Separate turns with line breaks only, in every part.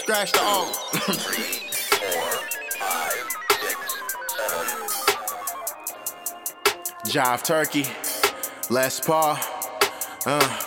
Scratch the
seven.
Jive Turkey. Les Paul. Uh.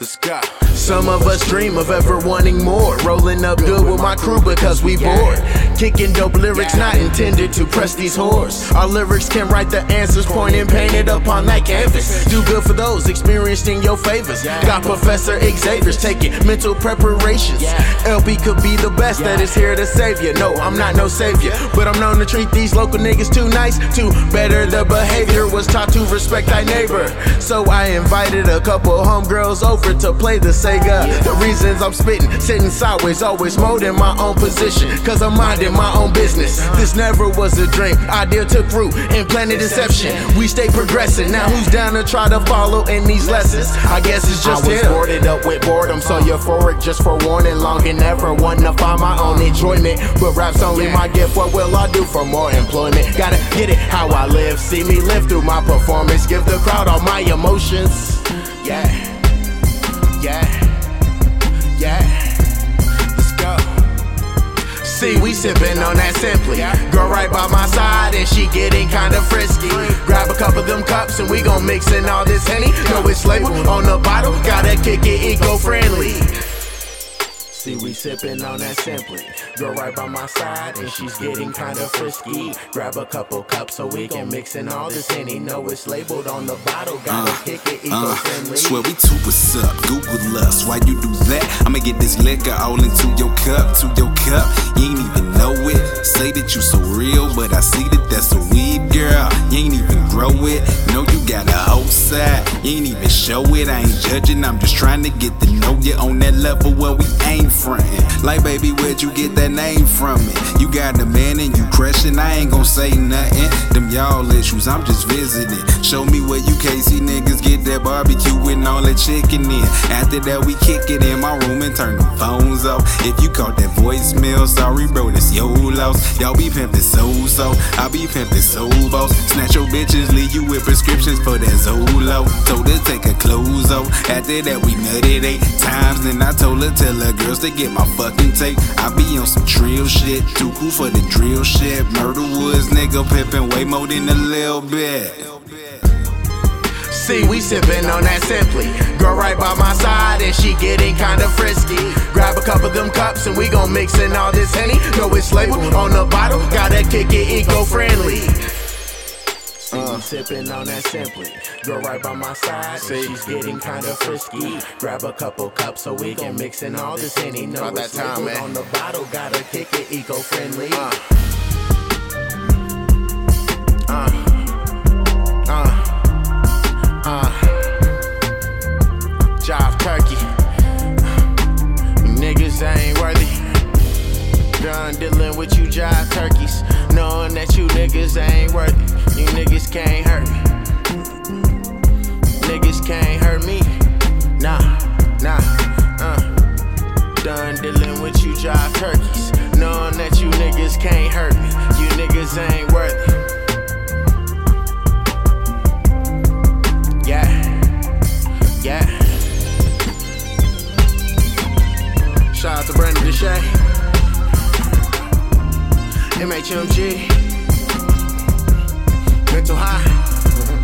Let's go. Some of us dream of ever wanting more. Rolling up good with my crew because we bored. Kicking dope lyrics not intended to press these whores. Our lyrics can write the answers, pointing painted upon that canvas. Do good for those experienced in your favors. Got Professor Xavier's taking mental preparations. LP could be the best that is here to save you. No, I'm not no savior, but I'm known to treat these local niggas too nice. To better the behavior was taught to respect thy neighbor. So I invited a couple homegirls over to play the Sega. The reasons I'm spitting, sitting sideways, always molding my own position. Cause I'm minding my own business. This never was a dream. Idea took root and planted deception. We stay progressing. Now who's down to try to follow in these lessons? I guess it's just
I was
him.
boarded up with boredom, so euphoric just for warning. Long and never wanting to find my own enjoyment. But rap's only my gift. What will I do for more employment? Gotta get it how I live. See me live through my performance. Give the crowd all my emotions. Yeah. Yeah. See, we sippin' on that simply. Girl right by my side and she getting kinda frisky. Grab a couple of them cups and we gon' mix in all this henny. Know it's labeled on the bottle, gotta kick it eco-friendly. See, we sippin' on that simply. Girl right by my side and she's getting kinda frisky. Grab a couple cups so we can mix in all this henny. Know it's labeled on the bottle, gotta kick it
Uh,
eco-friendly.
swear we two what's up, Google us. Why you do that? I'ma get this liquor all into your cup, to your cup. Ain't even know it. Say that you so real, but I see that that's a weed girl. You ain't even grow it. Know you got a whole side. You ain't even show it. I ain't judging. I'm just trying to get to know you on that level where we ain't frontin'. Like baby, where'd you get that name from? It? You got a man and you crushing. I ain't gon' say nothing. Them y'all issues, I'm just visiting. Show me where you KC niggas get that barbecue and all that chicken in. After that, we kick it in my room and turn the phones off. If you caught that voicemail, sorry, bro, this your loss. Y'all be pimpin' so so, I be pimpin' so boss. Snatch your bitches, leave you with prescriptions for that Zolo. Told her take her clothes off. After that, we nutted eight times. Then I told her tell her girls to get my fucking tape. I be on some drill shit, too cool for the drill shit. Murder woods, nigga, pimpin' way more than a little bit.
See, we sippin' on that simply. Girl right by my side and she getting kinda frisky. Grab a couple of them cups and we gon' mix in all this henny. Know it's labeled on the bottle, gotta kick it eco-friendly. See, we sippin' on that simply. Girl right by my side, and she's getting kinda frisky. Grab a couple cups so we can mix in all this henny. Know
About that
it's
time,
labeled
man.
on the bottle, gotta kick it eco-friendly.
Uh.
Jive turkeys. Knowing that you niggas ain't worth it. You niggas can't hurt me. Niggas can't hurt me. Nah, nah, uh. Done dealing with you jive turkeys. Knowing that you niggas can't hurt me. You niggas ain't worthy. Yeah, yeah. Shout out to Brandun Deshay. MHMG. Mental high.